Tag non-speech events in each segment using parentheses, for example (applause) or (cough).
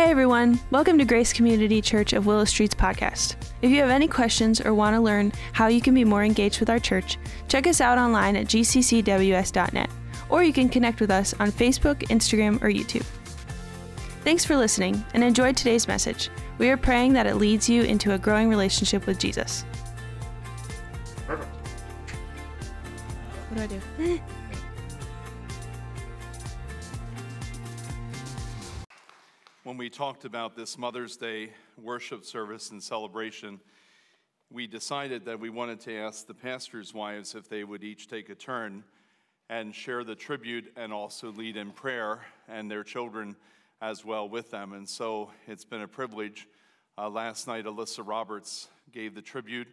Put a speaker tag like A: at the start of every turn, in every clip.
A: Hey everyone, welcome to Grace Community Church of Willow Street's podcast. If you have any questions or want to learn how you can be more engaged with our church, check us out online at gccws.net, or you can connect with us on Facebook, Instagram, or YouTube. Thanks for listening and enjoy today's message. We are praying that it leads you into a growing relationship with Jesus.
B: Perfect.
A: What do I do? (laughs)
B: When we talked about this Mother's Day worship service and celebration, we decided that we wanted to ask the pastors' wives if they would each take a turn and share the tribute and also lead in prayer and their children as well with them. And so it's been a privilege. Uh, last night, Alyssa Roberts gave the tribute.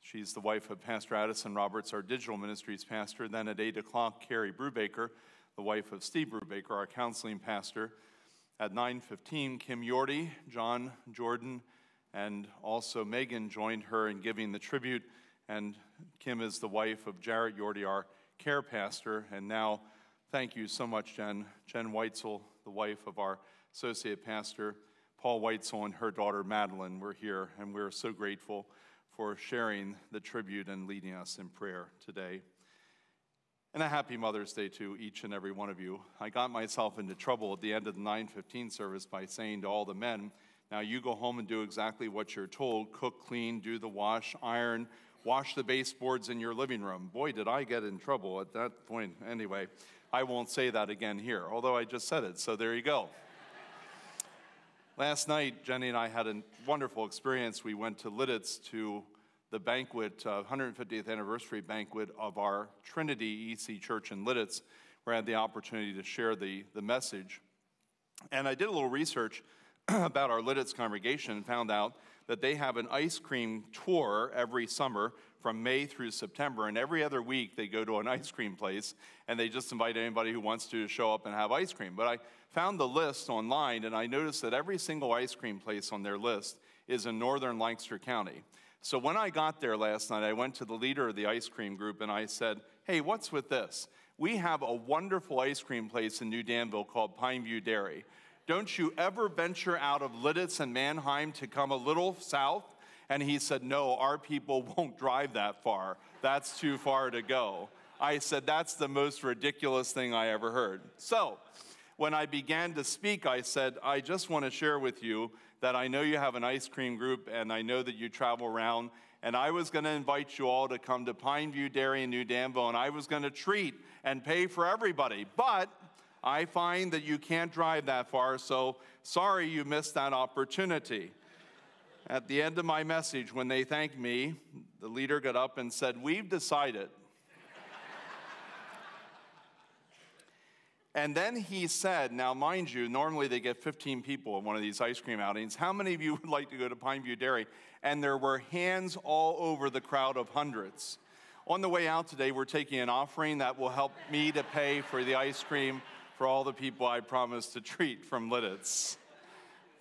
B: She's the wife of Pastor Addison Roberts, our digital ministries pastor. Then at 8 o'clock, Carrie Brubaker, the wife of Steve Brubaker, our counseling pastor. At 9:15, Kim Yorty, John Jordan, and also Megan joined her in giving the tribute. And Kim is the wife of Jarrett Yorty, our care pastor. And now, thank you so much, Jen. Jen Weitzel, the wife of our associate pastor, Paul Weitzel, and her daughter Madeline. We're here, and we're so grateful for sharing the tribute and leading us in prayer today. And a happy Mother's Day to each and every one of you. I got myself into trouble at the end of the 915 service by saying to all the men, now you go home and do exactly what you're told cook, clean, do the wash, iron, wash the baseboards in your living room. Boy, did I get in trouble at that point. Anyway, I won't say that again here, although I just said it, so there you go. Last night, Jenny and I had a wonderful experience. We went to Lititz to the banquet, uh, 150th anniversary banquet of our Trinity EC Church in Lititz, where I had the opportunity to share the, the message. And I did a little research (clears throat) about our Lititz congregation and found out that they have an ice cream tour every summer from May through September. And every other week, they go to an ice cream place and they just invite anybody who wants to show up and have ice cream. But I found the list online and I noticed that every single ice cream place on their list is in northern Lancaster County. So when I got there last night, I went to the leader of the ice cream group and I said, Hey, what's with this? We have a wonderful ice cream place in New Danville called Pineview Dairy. Don't you ever venture out of Lititz and Manheim to come a little south? And he said, No, our people (laughs) won't drive that far. That's too far to go. I said, That's the most ridiculous thing I ever heard. So, when I began to speak, I said, I just want to share with you that I know you have an ice cream group and I know that you travel around. And I was going to invite you all to come to Pineview Dairy in New Danville, and I was going to treat and pay for everybody. But I find that you can't drive that far, so sorry you missed that opportunity. At the end of my message, when they thanked me, the leader got up and said, We've decided And then he said, now mind you, normally they get 15 people at one of these ice cream outings. How many of you (laughs) would like to go to Pineview Dairy? And there were hands all over the crowd of hundreds. On the way out today, we're taking an offering that will help me to pay for the ice cream for all the people I promised to treat from Lititz.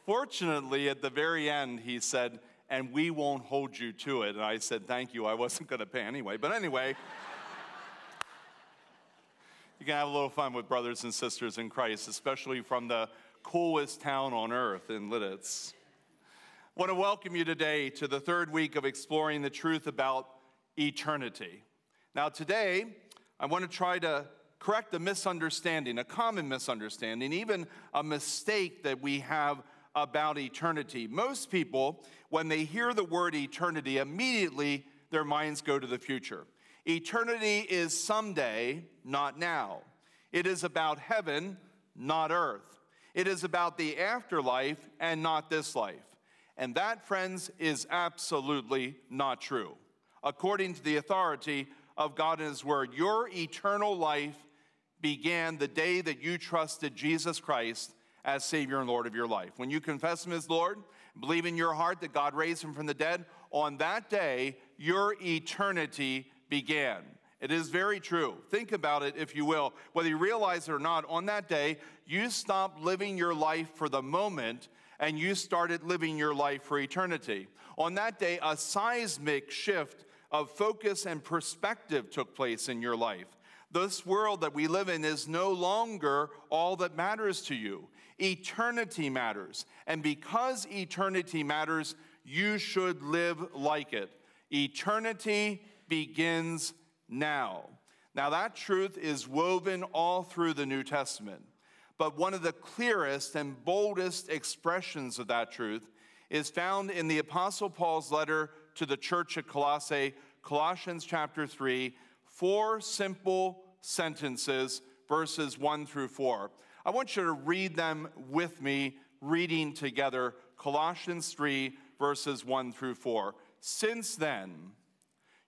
B: Fortunately, at the very end, he said, and we won't hold you to it. And I said, thank you, I wasn't going to pay anyway. But anyway, you can have a little fun with brothers and sisters in Christ, especially from the coolest town on earth in Lititz. I want to welcome you today to the third week of exploring the truth about eternity. Now, today, I want to try to correct a misunderstanding, a common misunderstanding, even a mistake that we have about eternity. Most people, when they hear the word eternity, immediately their minds go to the future. Eternity is someday, not now. It is about heaven, not earth. It is about the afterlife and not this life. And that, friends, is absolutely not true. According to the authority of God and His Word, your eternal life began the day that you trusted Jesus Christ as Savior and Lord of your life. When you confess Him as Lord, believe in your heart that God raised Him from the dead, on that day, your eternity began. It is very true. Think about it, if you will. Whether you realize it or not, on that day, you stopped living your life for the moment and you started living your life for eternity. On that day, a seismic shift of focus and perspective took place in your life. This world that we live in is no longer all that matters to you. Eternity matters. And because eternity matters, you should live like it. Eternity begins now. Now, that truth is woven all through the New Testament. But one of the clearest and boldest expressions of that truth is found in the Apostle Paul's letter to the church at Colossae, Colossians chapter 3, four simple sentences, verses 1 through 4. I want you to read them with me, reading together Colossians 3, verses 1 through 4. Since then,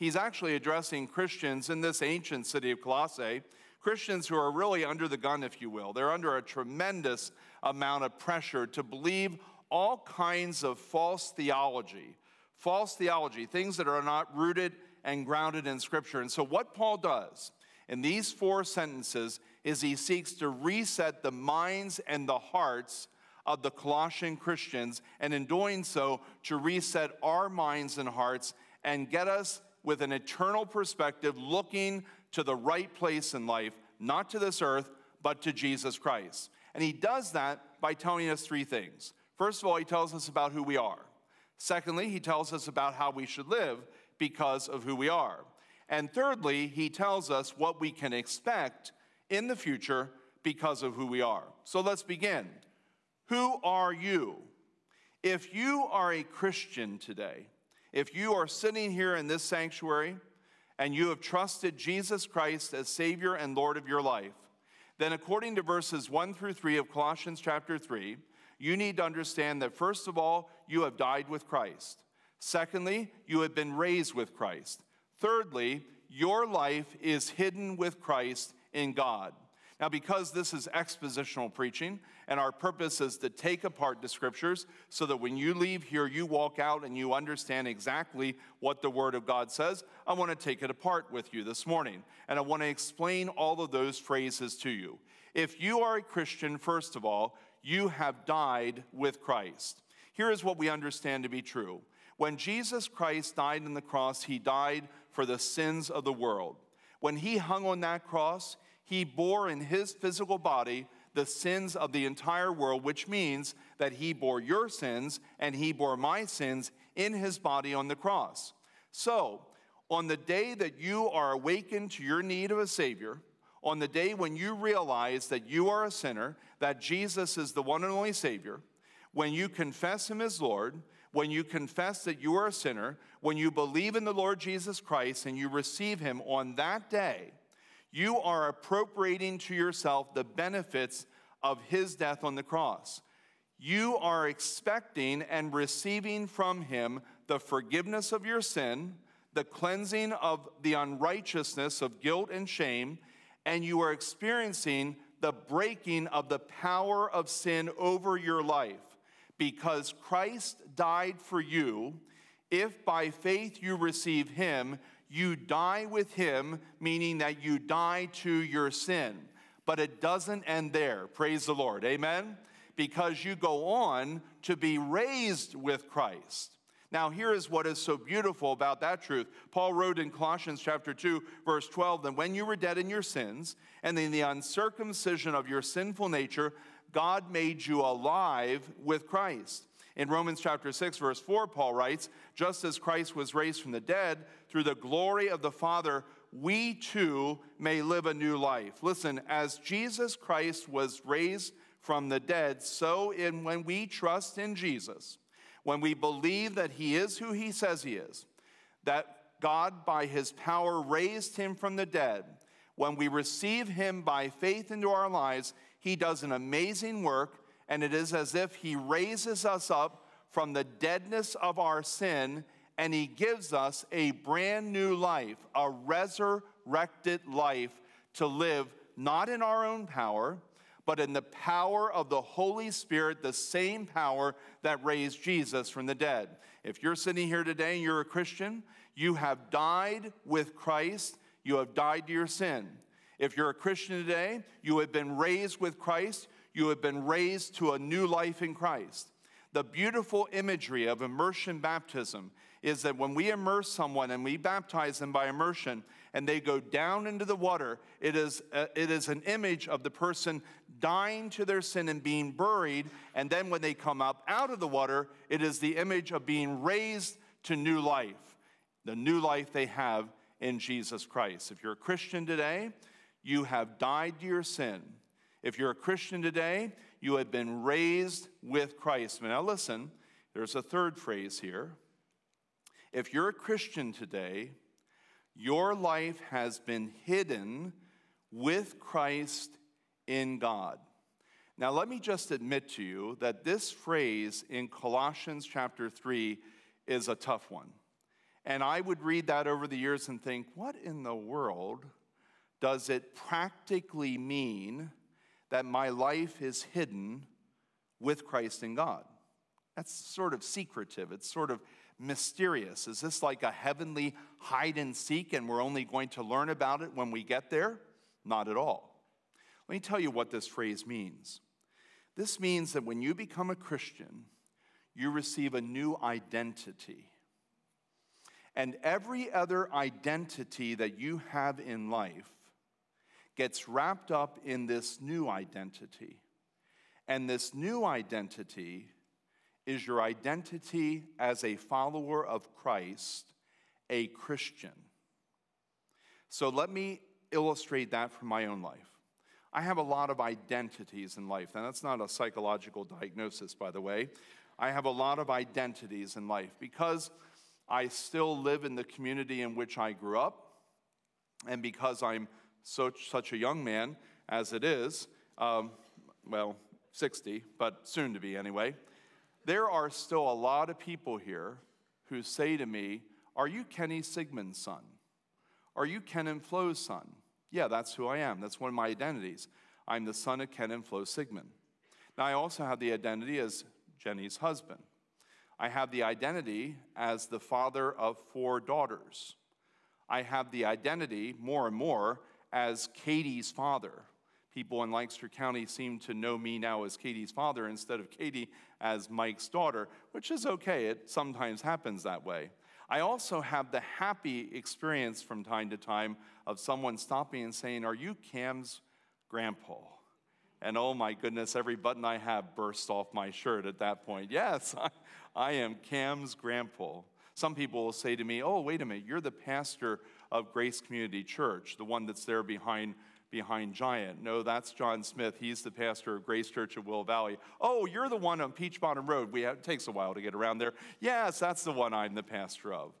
B: he's actually addressing Christians in this ancient city of Colossae, Christians who are really under the gun, if you will. They're under a tremendous amount of pressure to believe all kinds of false theology, false theology, things that are not rooted and grounded in Scripture. And so, what Paul does in these four sentences is he seeks to reset the minds and the hearts of the Colossian Christians, and in doing so, to reset our minds and hearts and get us with an eternal perspective, looking to the right place in life, not to this earth, but to Jesus Christ. And he does that by telling us three things. First of all, he tells us about who we are. Secondly, he tells us about how we should live because of who we are. And thirdly, he tells us what we can expect in the future because of who we are. So let's begin. Who are you? If you are a Christian today, if you are sitting here in this sanctuary and you have trusted Jesus Christ as Savior and Lord of your life, then according to verses 1 through 3 of Colossians chapter 3, you need to understand that first of all, you have died with Christ. Secondly, you have been raised with Christ. Thirdly, your life is hidden with Christ in God. Now, because this is expositional preaching, and our purpose is to take apart the scriptures so that when you leave here, you walk out and you understand exactly what the Word of God says, I want to take it apart with you this morning. And I want to explain all of those phrases to you. If you are a Christian, first of all, you have died with Christ. Here is what we understand to be true when Jesus Christ died on the cross, he died for the sins of the world. When he hung on that cross, he bore in his physical body the sins of the entire world, which means that he bore your sins and he bore my sins in his body on the cross. So, on the day that you are awakened to your need of a Savior, on the day when you realize that you are a sinner, that Jesus is the one and only Savior, when you confess Him as Lord, when you confess that you are a sinner, when you believe in the Lord Jesus Christ and you receive him on that day, you are appropriating to yourself the benefits of his death on the cross. You are expecting and receiving from him the forgiveness of your sin, the cleansing of the unrighteousness of guilt and shame, and you are experiencing the breaking of the power of sin over your life because Christ died for you. If by faith you receive him, you die with him, meaning that you die to your sin. But it doesn't end there. Praise the Lord. Amen? Because you go on to be raised with Christ. Now, here is what is so beautiful about that truth. Paul wrote in Colossians chapter 2, verse 12, that when you were dead in your sins and in the uncircumcision of your sinful nature, God made you alive with Christ. In Romans chapter 6, verse 4, Paul writes, Just as Christ was raised from the dead through the glory of the Father, we too may live a new life. Listen, as Jesus Christ was raised from the dead, so in when we trust in Jesus, when we believe that he is who he says he is, that God by his power raised him from the dead, when we receive him by faith into our lives, he does an amazing work, and it is as if He raises us up from the deadness of our sin and He gives us a brand new life, a resurrected life to live not in our own power, but in the power of the Holy Spirit, the same power that raised Jesus from the dead. If you're sitting here today and you're a Christian, you have died with Christ, you have died to your sin. If you're a Christian today, you have been raised with Christ, you have been raised to a new life in Christ. The beautiful imagery of immersion baptism is that when we immerse someone and we baptize them by immersion and they go down into the water, it is, uh, it is an image of the person dying to their sin and being buried. And then when they come up out of the water, it is the image of being raised to new life, the new life they have in Jesus Christ. If you're a Christian today, you have died to your sin. If you're a Christian today, you have been raised with Christ. Now, listen, there's a third phrase here. If you're a Christian today, your life has been hidden with Christ in God. Now, let me just admit to you that this phrase in Colossians chapter 3 is a tough one. And I would read that over the years and think, what in the world does it practically mean that my life is hidden with Christ in God? That's sort of secretive. It's sort of mysterious? Is this like a heavenly hide and seek and we're only going to learn about it when we get there? Not at all. Let me tell you what this phrase means. This means that when you become a Christian, you receive a new identity. And every other identity that you have in life gets wrapped up in this new identity. And this new identity is your identity as a follower of Christ, a Christian. So let me illustrate that from my own life. I have a lot of identities in life, and that's not a psychological diagnosis, by the way. I have a lot of identities in life because I still live in the community in which I grew up, and because I'm such, such a young man as it is, um, well, 60, but soon to be anyway there are still a lot of people here who say to me, Are you Kenny Sigmund's son? Are you Ken and Flo's son? Yeah, that's who I am. That's one of my identities. I'm the son of Ken and Flo Sigmund. Now, I also have the identity as Jenny's husband. I have the identity as the father of four daughters. I have the identity more and more as Katie's father. People in Lancaster County seem to know me now as Katie's father instead of Katie as Mike's daughter, which is okay. It sometimes happens that way. I also have the happy experience from time to time of someone stopping and saying, Are you Cam's grandpa? And oh my goodness, every button I have bursts off my shirt at that point. (laughs) Yes, I, I am Cam's grandpa. Some people will say to me, Oh, wait a minute, you're the pastor of Grace Community Church, the one that's there behind behind Giant. No, that's John Smith. He's the pastor of Grace Church of Will Valley. Oh, you're the one on Peach Bottom Road. We have, it takes a while to get around there. Yes, that's the one I'm the pastor of.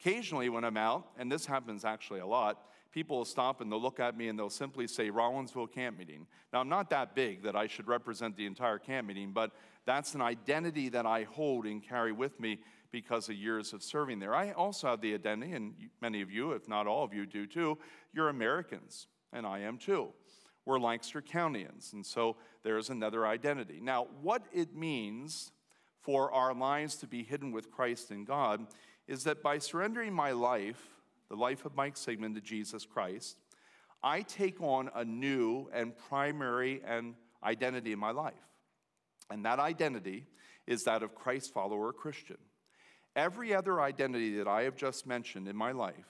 B: Occasionally, when I'm out, and this happens actually a lot, people will stop and they'll look at me and they'll simply say Rawlinsville Camp Meeting. Now, I'm not that big that I should represent the entire camp meeting, but that's an identity that I hold and carry with me because of years of serving there. I also have the identity, and many of you, if not all of you, do too, you're Americans and I am too. We're Lancaster Countyans, and so there's another identity. Now, what it means for our lives to be hidden with Christ in God is that by surrendering my life, the life of Mike Sigmund, to Jesus Christ, I take on a new and primary and identity in my life. And that identity is that of Christ follower Christian. Every other identity that I have just mentioned in my life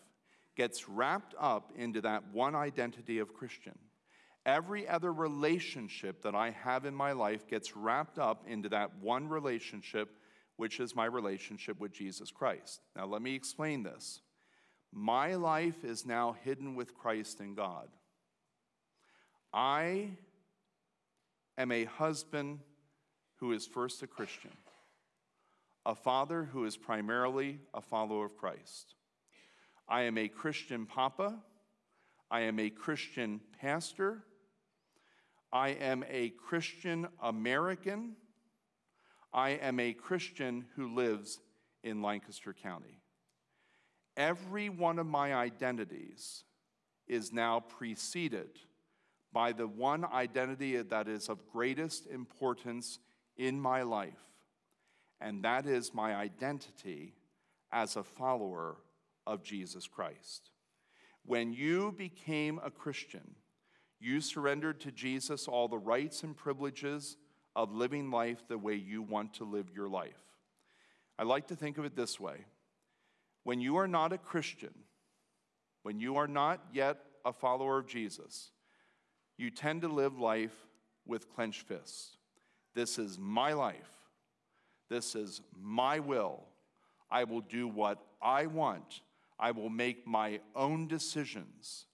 B: gets wrapped up into that one identity of Christian. Every other relationship that I have in my life gets wrapped up into that one relationship, which is my relationship with Jesus Christ. Now, let me explain this. My life is now hidden with Christ in God. I am a husband who is first a Christian, a father who is primarily a follower of Christ. I am a Christian papa. I am a Christian pastor. I am a Christian American. I am a Christian who lives in Lancaster County. Every one of my identities is now preceded by the one identity that is of greatest importance in my life, and that is my identity as a follower of Jesus Christ. When you became a Christian, you surrendered to Jesus all the rights and privileges of living life the way you want to live your life. I like to think of it this way when you are not a Christian, when you are not yet a follower of Jesus, you tend to live life with clenched fists. This is my life. This is my will. I will do what I want. I will make my own decisions.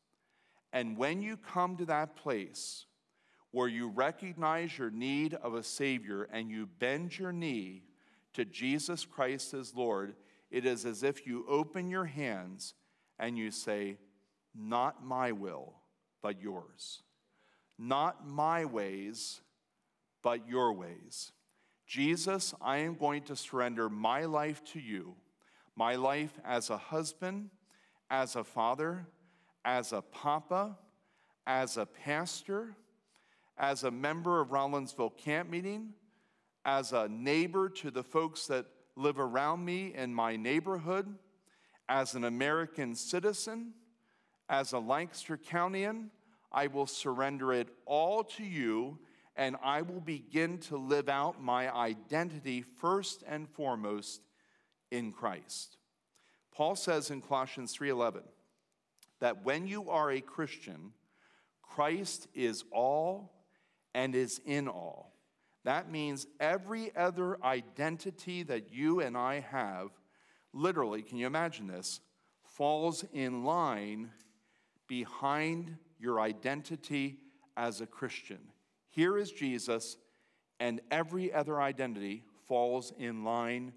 B: And when you come to that place where you recognize your need of a Savior and you bend your knee to Jesus Christ as Lord, it is as if you open your hands and you say, Not my will, but yours. Not my ways, but your ways. Jesus, I am going to surrender my life to you, my life as a husband, as a father, as a papa, as a pastor, as a member of Rawlinsville Camp Meeting, as a neighbor to the folks that live around me in my neighborhood, as an American citizen, as a Lancaster Countyan, I will surrender it all to you and I will begin to live out my identity first and foremost in Christ. Paul says in Colossians 3:11 that when you are a Christian, Christ is all and is in all. That means every other identity that you and I have, literally, can you imagine this, falls in line behind your identity as a Christian. Here is Jesus, and every other identity falls in line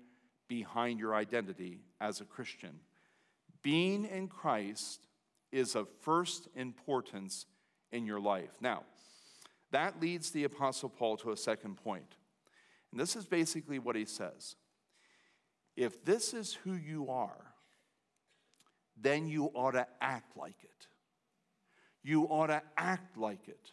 B: behind your identity as a Christian. Being in Christ is of first importance in your life. Now, that leads the Apostle Paul to a second point. And this is basically what he says If this is who you are, then you ought to act like it. You ought to act like it.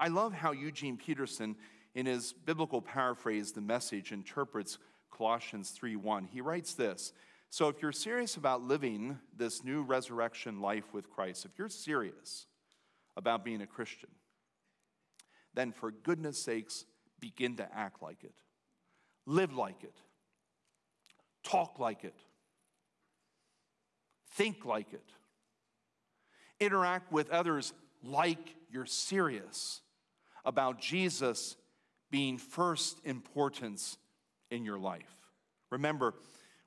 B: I love how Eugene Peterson, in his biblical paraphrase, the message, interprets Colossians 3:1. He writes this. So if you're serious about living this new resurrection life with Christ, if you're serious about being a Christian, then for goodness sakes, begin to act like it. Live like it. Talk like it. Think like it. Interact with others like you're serious about Jesus being first importance in your life. Remember,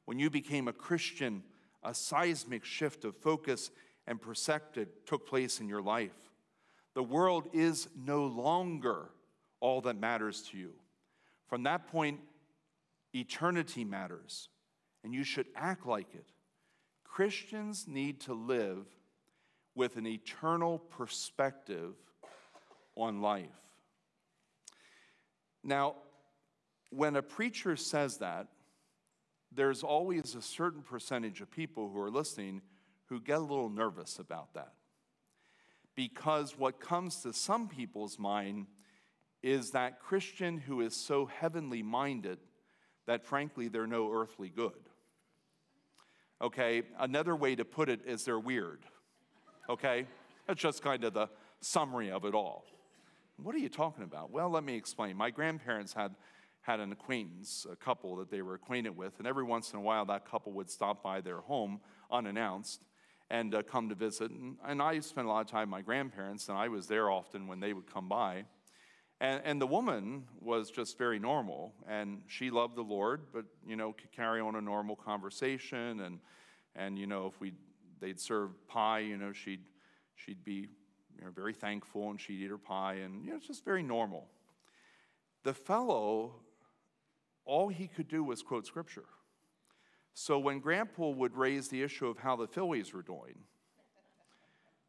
B: when you became a Christian, a seismic shift of focus and perspective took place in your life. The world is no longer all that matters to you. From that point, eternity matters, and you should act like it. Christians need to live with an eternal perspective on life. Now, when a preacher says that, there's always a certain percentage of people who are listening who get a little nervous about that. Because what comes to some people's mind is that Christian who is so heavenly minded that frankly they're no earthly good. Okay, another way to put it is they're weird. Okay, that's just kind of the summary of it all. What are you talking about? Well, let me explain. My grandparents had had an acquaintance, a couple that they were acquainted with, and every once in a while that couple would stop by their home unannounced and uh, come to visit. And, and, I spent a lot of time with my grandparents, and I was there often when they would come by. And, and the woman was just very normal, and she loved the Lord, but you know could carry on a normal conversation, and and you know if we they'd serve pie, you know she'd she'd be you know, very thankful, and she'd eat her pie, and you know it's just very normal. The fellow all he could do was quote scripture. So when Grandpa would raise the issue of how the Phillies were doing,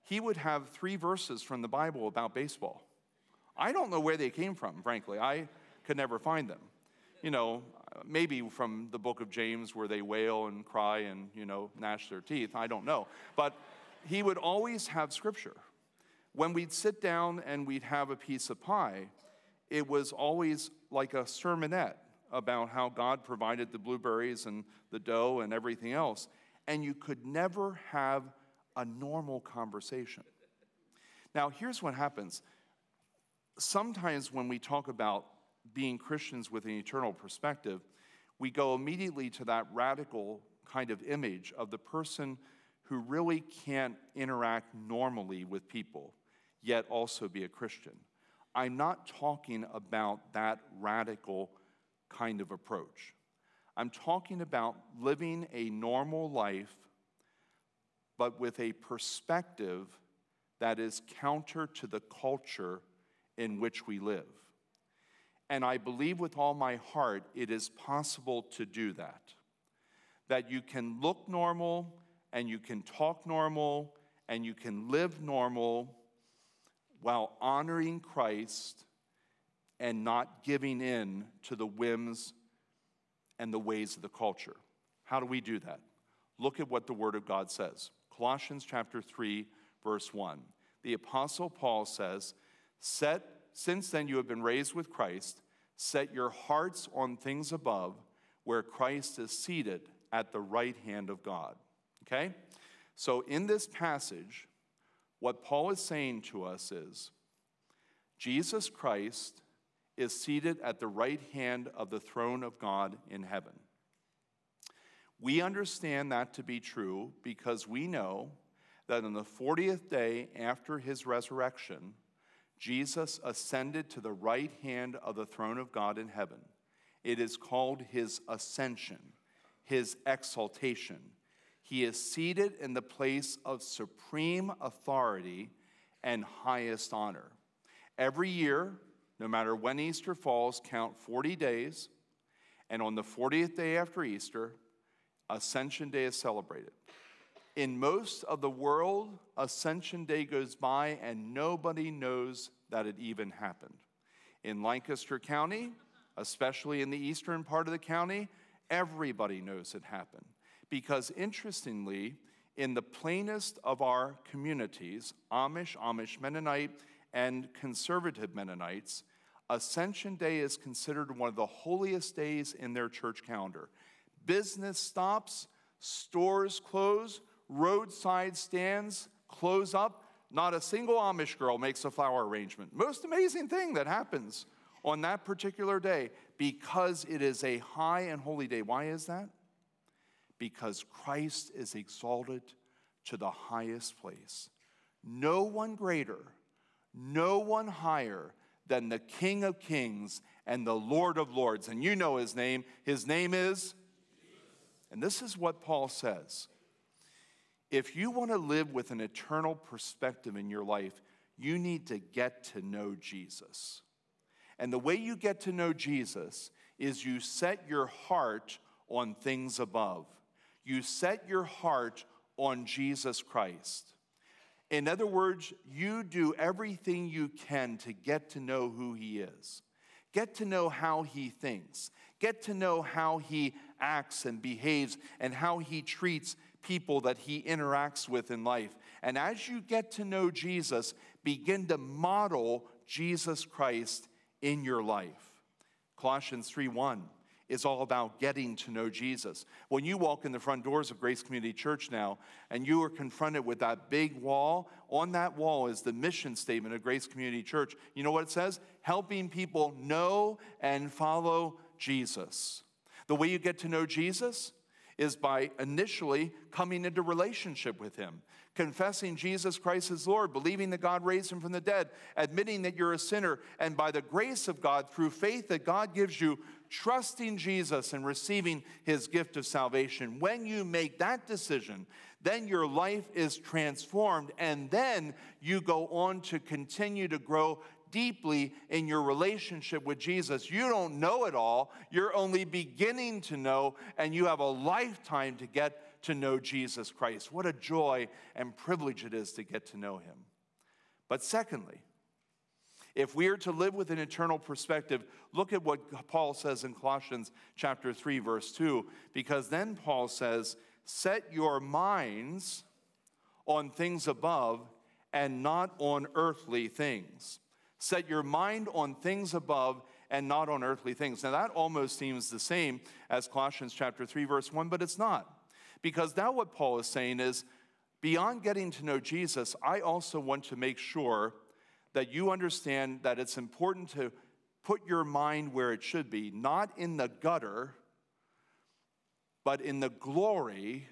B: he would have three verses from the Bible about baseball. I don't know where they came from, frankly. I could never find them. You know, maybe from the book of James where they wail and cry and, you know, gnash their teeth. I don't know. But he would always have scripture. When we'd sit down and we'd have a piece of pie, it was always like a sermonette about how God provided the blueberries and the dough and everything else. And you could never have a normal conversation. Now, here's what happens. Sometimes when we talk about being Christians with an eternal perspective, we go immediately to that radical kind of image of the person who really can't interact normally with people, yet also be a Christian. I'm not talking about that radical kind of approach. I'm talking about living a normal life, but with a perspective that is counter to the culture in which we live. And I believe with all my heart it is possible to do that. That you can look normal and you can talk normal and you can live normal while honoring Christ and not giving in to the whims and the ways of the culture. How do we do that? Look at what the Word of God says. Colossians chapter 3, verse 1. The Apostle Paul says, Set, Since then you have been raised with Christ, set your hearts on things above, where Christ is seated at the right hand of God. Okay? So in this passage, what Paul is saying to us is Jesus Christ is seated at the right hand of the throne of God in heaven. We understand that to be true because we know that on the 40th day after his resurrection, Jesus ascended to the right hand of the throne of God in heaven. It is called his ascension, his exaltation. He is seated in the place of supreme authority and highest honor. Every year, no matter when Easter falls, count 40 days, and on the 40th day after Easter, Ascension Day is celebrated. In most of the world, Ascension Day goes by and nobody knows that it even happened. In Lancaster County, especially in the eastern part of the county, everybody knows it happened. Because interestingly, in the plainest of our communities, Amish, Amish Mennonite, and conservative Mennonites, Ascension Day is considered one of the holiest days in their church calendar. Business stops, stores close, roadside stands close up. Not a single Amish girl makes a flower arrangement. Most amazing thing that happens on that particular day because it is a high and holy day. Why is that? Because Christ is exalted to the highest place. No one greater no one higher than the King of Kings and the Lord of Lords. And you know his name. His name is? And this is what Paul says. If you want to live with an eternal perspective in your life, you need to get to know Jesus. And the way you get to know Jesus is you set your heart on things above. You set your heart on Jesus Christ. In other words, you do everything you can to get to know who he is, get to know how he thinks, get to know how he acts and behaves, and how he treats people that he interacts with in life. And as you get to know Jesus, begin to model Jesus Christ in your life. Colossians 3 1 is all about getting to know Jesus. When you walk in the front doors of Grace Community Church now and you are confronted with that big wall, on that wall is the mission statement of Grace Community Church. You know what it says? Helping people know and follow Jesus. The way you get to know Jesus is by initially coming into relationship with him confessing Jesus Christ as Lord, believing that God raised him from the dead, admitting that you're a sinner, and by the grace of God, through faith that God gives you, trusting Jesus and receiving his gift of salvation. When you make that decision, then your life is transformed, and then you go on to continue to grow deeply in your relationship with Jesus. You don't know it all, you're only beginning to know, and you have a lifetime to get to know Jesus Christ. What a joy and privilege it is to get to know him. But secondly, if we are to live with an eternal perspective, look at what Paul says in Colossians chapter 3 verse 2 because then Paul says, "Set your minds on things above and not on earthly things. Set your mind on things above and not on earthly things. Now, that almost seems the same as Colossians chapter 3, verse 1, but it's not. Because now what Paul is saying is beyond getting to know Jesus, I also want to make sure that you understand that it's important to put your mind where it should be, not in the gutter, but in the glory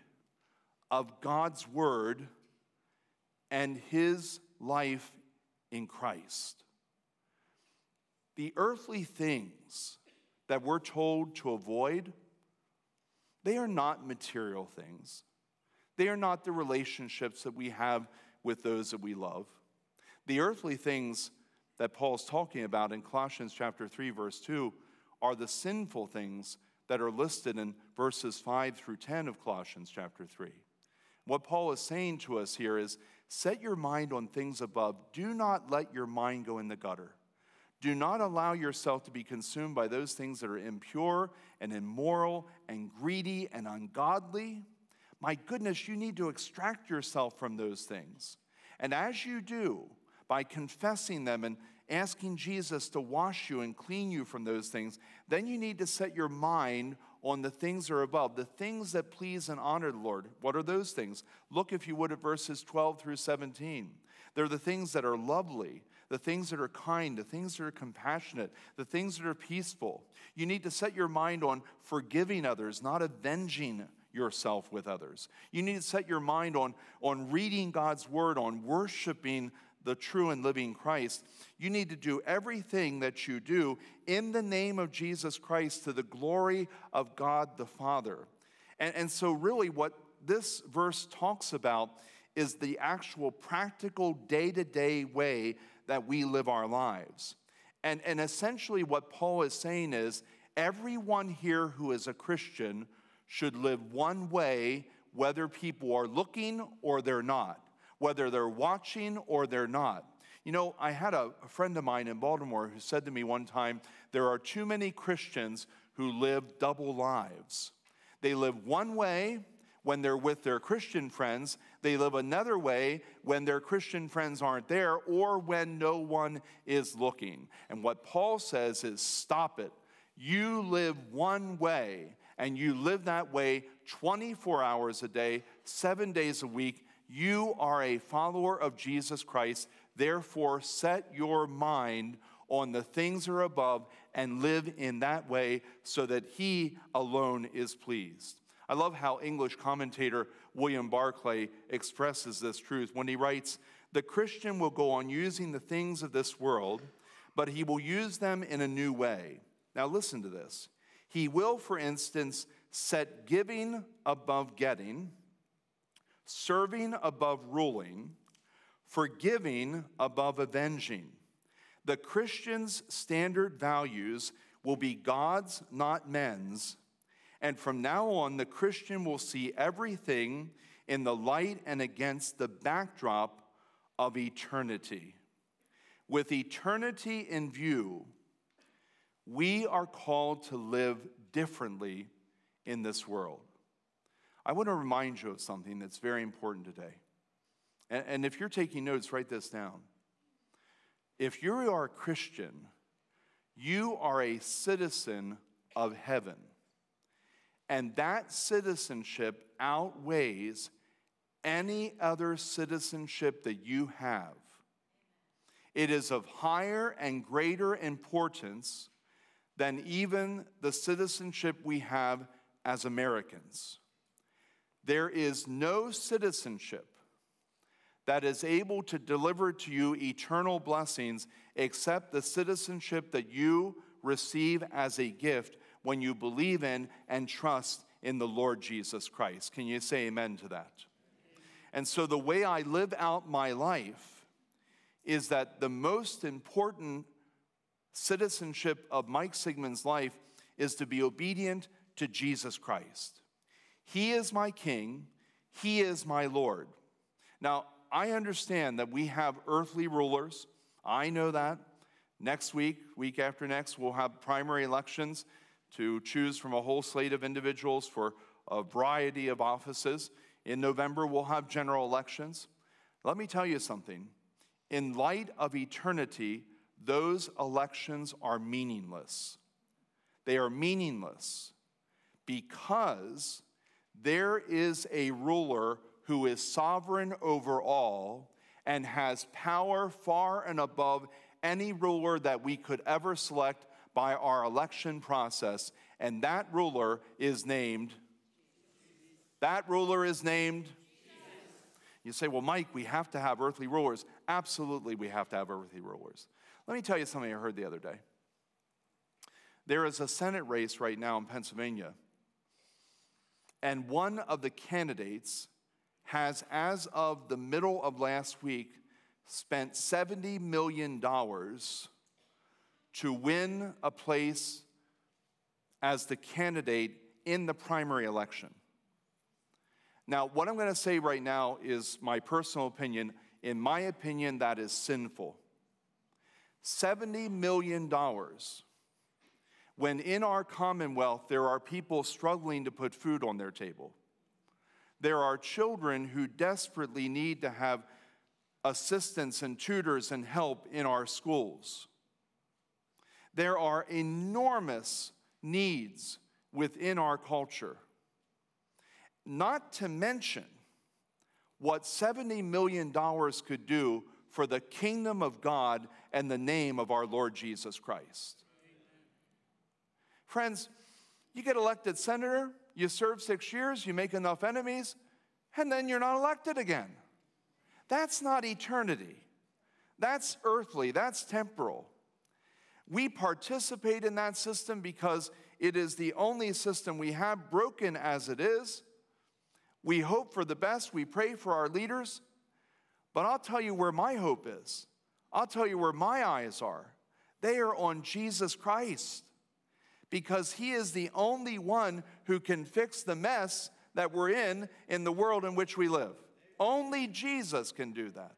B: of God's word and his life in Christ. The earthly things that we're told to avoid, they are not material things. They are not the relationships that we have with those that we love. The earthly things that Paul's talking about in Colossians chapter 3 verse 2 are the sinful things that are listed in verses 5 through 10 of Colossians chapter 3. What Paul is saying to us here is set your mind on things above. Do not let your mind go in the gutter. Do not allow yourself to be consumed by those things that are impure and immoral and greedy and ungodly. My goodness, you need to extract yourself from those things. And as you do, by confessing them and asking Jesus to wash you and clean you from those things, then you need to set your mind on the things that are above, the things that please and honor the Lord. What are those things? Look, if you would, at verses 12 through 17. They're the things that are lovely, the things that are kind, the things that are compassionate, the things that are peaceful. You need to set your mind on forgiving others, not avenging yourself with others. You need to set your mind on, on reading God's word, on worshiping the true and living Christ, you need to do everything that you do in the name of Jesus Christ to the glory of God the Father. And, and so, really, what this verse talks about is the actual practical day to day way that we live our lives. And, and essentially, what Paul is saying is everyone here who is a Christian should live one way, whether people are looking or they're not whether they're watching or they're not. You know, I had a, friend of mine in Baltimore who said to me one time there are too many Christians who live double lives. They live one way when they're with their Christian friends, they live another way when their Christian friends aren't there or when no one is looking. And what Paul says is stop it. You live one way, and you live that way 24 hours a day, seven days a week you are a follower of Jesus Christ. Therefore, set your mind on the things that are above and live in that way so that He alone is pleased. I love how English commentator William Barclay expresses this truth when he writes The Christian will go on using the things of this world, but he will use them in a new way. Now, listen to this. He will, for instance, set giving above getting serving above ruling, forgiving above avenging. The Christian's standard values will be God's, not men's. And from now on, the Christian will see everything in the light and against the backdrop of eternity. With eternity in view, we are called to live differently in this world. I want to remind you of something that's very important today. And, and if you're taking notes, write this down. If you are a Christian, you are a citizen of heaven. And that citizenship outweighs any other citizenship that you have. It is of higher and greater importance than even the citizenship we have as Americans. There is no citizenship that is able to deliver to you eternal blessings except the citizenship that you receive as a gift when you believe in and trust in the Lord Jesus Christ. Can you say amen to that? And so, the way I live out my life is that the most important citizenship of Mike Sigmund's life is to be obedient to Jesus Christ. He is my king, He is my Lord. Now, I understand that we have earthly rulers. I know that. Next week, week after next, we'll have primary elections to choose from a whole slate of individuals for a variety of offices. In November, we'll have general elections. Let me tell you something. In light of eternity, those elections are meaningless. They are meaningless because there is a ruler who is sovereign over all and has power far and above any ruler that we could ever select by our election process. And that ruler is named, that ruler is named. You say, well, Mike, we have to have earthly rulers. Absolutely, we have to have earthly rulers. Let me tell you something I heard the other day. There is a Senate race right now in Pennsylvania, and one of the candidates has, as of the middle of last week, spent $70 million to win a place as the candidate in the primary election. Now, what I'm going to say right now is my personal opinion. In my opinion, that is sinful. $70 million when in our commonwealth there are people struggling to put food on their table. There are children who desperately need to have assistance and tutors and help in our schools. There are enormous needs within our culture. Not to mention what $70 million could do for the kingdom of God and the name of our Lord Jesus Christ. Friends, you get elected senator, you serve six years, you make enough enemies, and then you're not elected again. That's not eternity. That's earthly, that's temporal. We participate in that system because it is the only system we have, broken as it is. We hope for the best, we pray for our leaders, but I'll tell you where my hope is. I'll tell you where my eyes are. They are on Jesus Christ because He is the only one who can fix the mess that we're in in the world in which we live. Only Jesus can do that.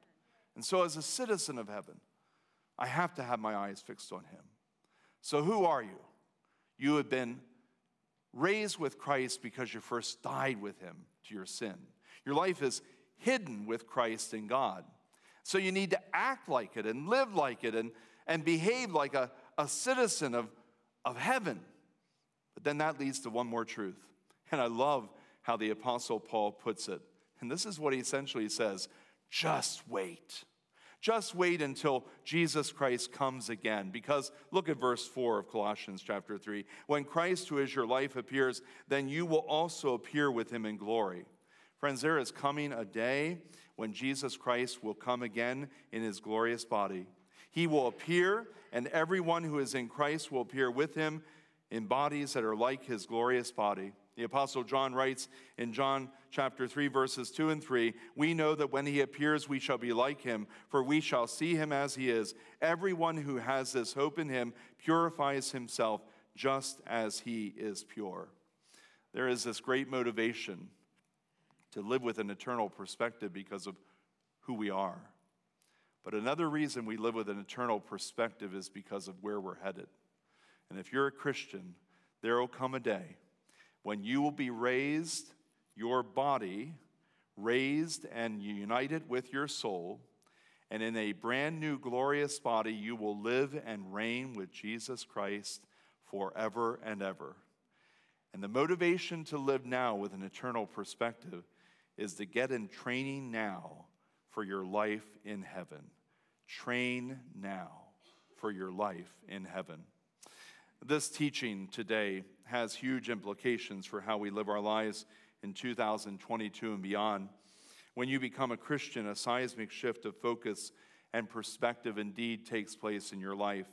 B: And so, as a citizen of heaven, I have to have my eyes fixed on Him. So, who are you? You have been raised with Christ because you first died with Him to your sin. Your life is hidden with Christ in God. So you need to act like it and live like it and, and behave like a, a citizen of, of heaven. But then that leads to one more truth. And I love how the Apostle Paul puts it. And this is what he essentially says just wait. Just wait until Jesus Christ comes again. Because look at verse 4 of Colossians chapter 3. When Christ, who is your life, appears, then you will also appear with him in glory. Friends, there is coming a day when Jesus Christ will come again in his glorious body. He will appear, and everyone who is in Christ will appear with him in bodies that are like his glorious body. The Apostle John writes in John chapter 3, verses 2 and 3 We know that when he appears, we shall be like him, for we shall see him as he is. Everyone who has this hope in him purifies himself just as he is pure. There is this great motivation to live with an eternal perspective because of who we are. But another reason we live with an eternal perspective is because of where we're headed. And if you're a Christian, there will come a day when you will be raised, your body raised and united with your soul, and in a brand new glorious body, you will live and reign with Jesus Christ forever and ever. And the motivation to live now with an eternal perspective is to get in training now for your life in heaven. Train now for your life in heaven. This teaching today has huge implications for how we live our lives in 2022 and beyond. When you become a Christian, a seismic shift of focus and perspective indeed takes place in your life.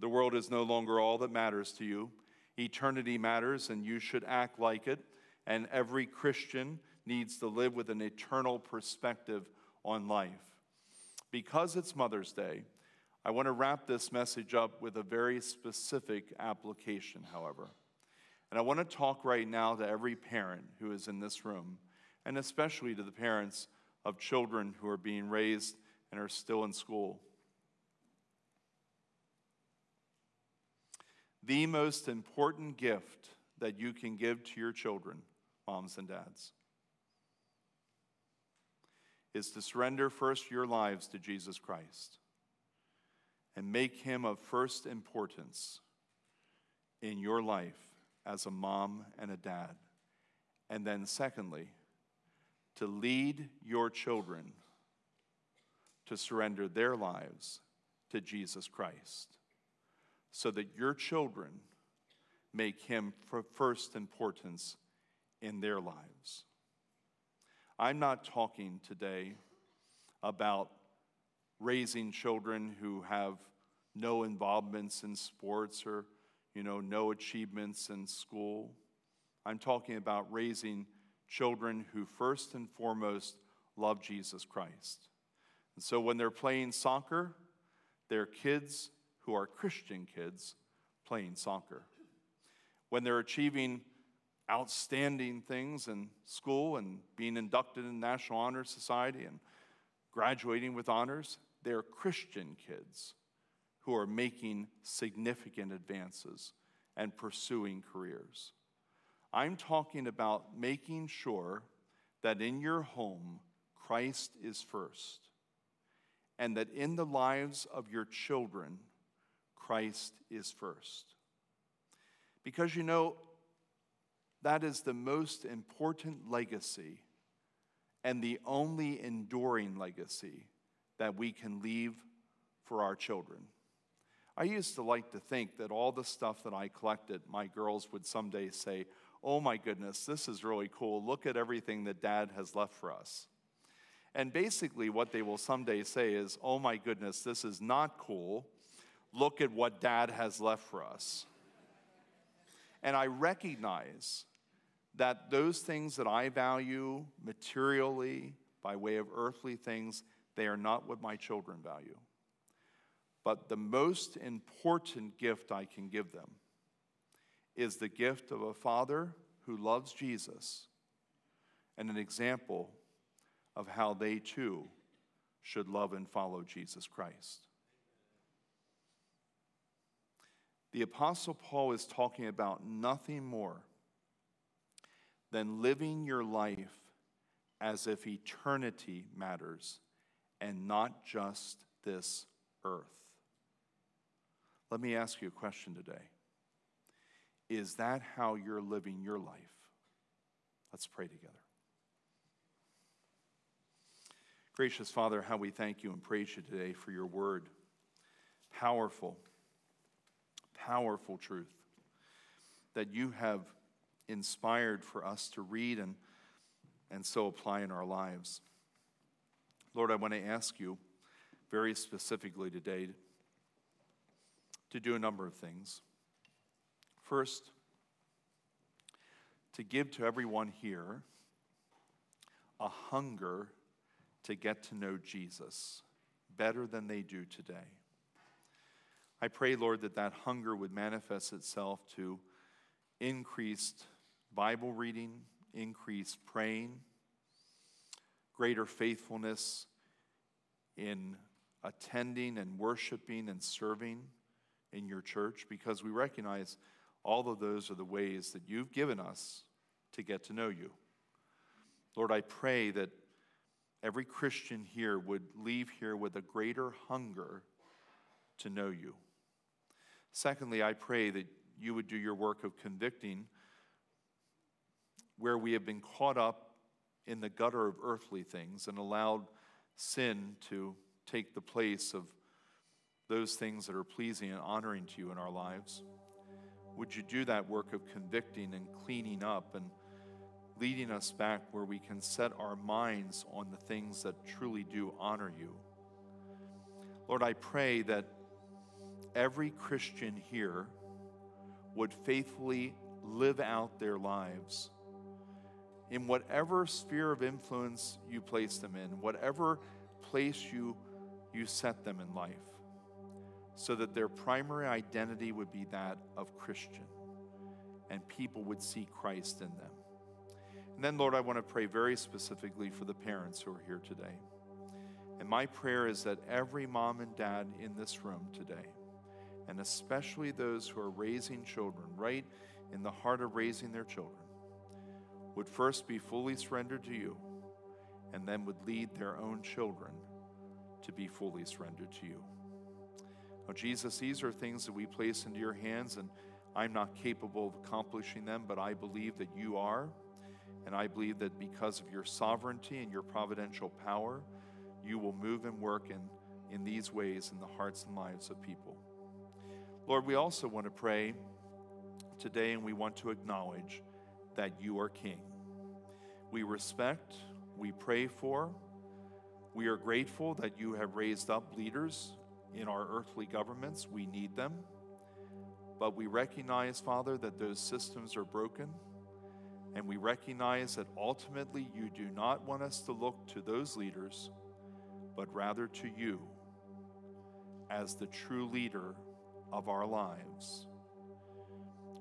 B: The world is no longer all that matters to you. Eternity matters, and you should act like it. And every Christian needs to live with an eternal perspective on life. Because it's Mother's Day, I want to wrap this message up with a very specific application, however. And I want to talk right now to every parent who is in this room, and especially to the parents of children who are being raised and are still in school. The most important gift that you can give to your children, moms and dads, is to surrender first your lives to Jesus Christ and make him of first importance in your life as a mom and a dad. And then, secondly, to lead your children to surrender their lives to Jesus Christ so that your children make him first importance in their lives. I'm not talking today about raising children who have no involvements in sports or you know no achievements in school. I'm talking about raising children who first and foremost love Jesus Christ. And so when they're playing soccer, they're kids who are Christian kids playing soccer. When they're achieving outstanding things in school and being inducted in National Honor Society and graduating with honors, they're Christian kids who are making significant advances and pursuing careers. I'm talking about making sure that in your home, Christ is first, and that in the lives of your children, Christ is first. Because you know, that is the most important legacy and the only enduring legacy that we can leave for our children. I used to like to think that all the stuff that I collected, my girls would someday say, Oh my goodness, this is really cool. Look at everything that dad has left for us. And basically, what they will someday say is, Oh my goodness, this is not cool. Look at what dad has left for us. And I recognize that those things that I value materially by way of earthly things, they are not what my children value. But the most important gift I can give them is the gift of a father who loves Jesus and an example of how they too should love and follow Jesus Christ. The Apostle Paul is talking about nothing more than living your life as if eternity matters and not just this earth. Let me ask you a question today. Is that how you're living your life? Let's pray together. Gracious Father, how we thank you and praise you today for your word. Powerful, powerful truth that you have inspired for us to read and, and so apply in our lives. Lord, I want to ask you very specifically today to do a number of things. First, to give to everyone here a hunger to get to know Jesus better than they do today. I pray, Lord, that that hunger would manifest itself to increased Bible reading, increased praying, greater faithfulness in attending and worshiping and serving in your church because we recognize all of those are the ways that you've given us to get to know you. Lord, I pray that every Christian here would leave here with a greater hunger to know you. Secondly, I pray that you would do your work of convicting where we have been caught up in the gutter of earthly things and allowed sin to take the place of those things that are pleasing and honoring to you in our lives. Would you do that work of convicting and cleaning up and leading us back where we can set our minds on the things that truly do honor you? Lord, I pray that every Christian here would faithfully live out their lives in whatever sphere of influence you place them in, whatever place you, you set them in life, so that their primary identity would be that of Christian and people would see Christ in them. And then, Lord, I want to pray very specifically for the parents who are here today. And my prayer is that every mom and dad in this room today, and especially those who are raising children, right in the heart of raising their children, would first be fully surrendered to you and then would lead their own children to be fully surrendered to you. Now, Jesus, these are things that we place into your hands, and I'm not capable of accomplishing them, but I believe that you are. And I believe that because of your sovereignty and your providential power, you will move and work in, in these ways in the hearts and lives of people. Lord, we also want to pray today and we want to acknowledge that you are King. We respect, we pray for, we are grateful that you have raised up leaders in our earthly governments. We need them. But we recognize, Father, that those systems are broken. And we recognize that ultimately you do not want us to look to those leaders, but rather to you as the true leader of our lives.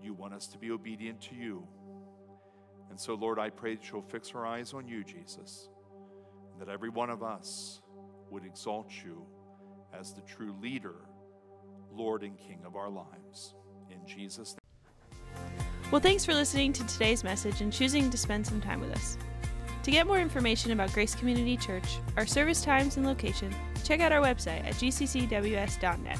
B: You want us to be obedient to you. And so, Lord, I pray that you'll fix our eyes on you, Jesus, and that every one of us would exalt you as the true leader, Lord, and King of our lives. In Jesus' name.
A: Well, thanks for listening to today's message and choosing to spend some time with us. To get more information about Grace Community Church, our service times and location, check out our website at gccws.net.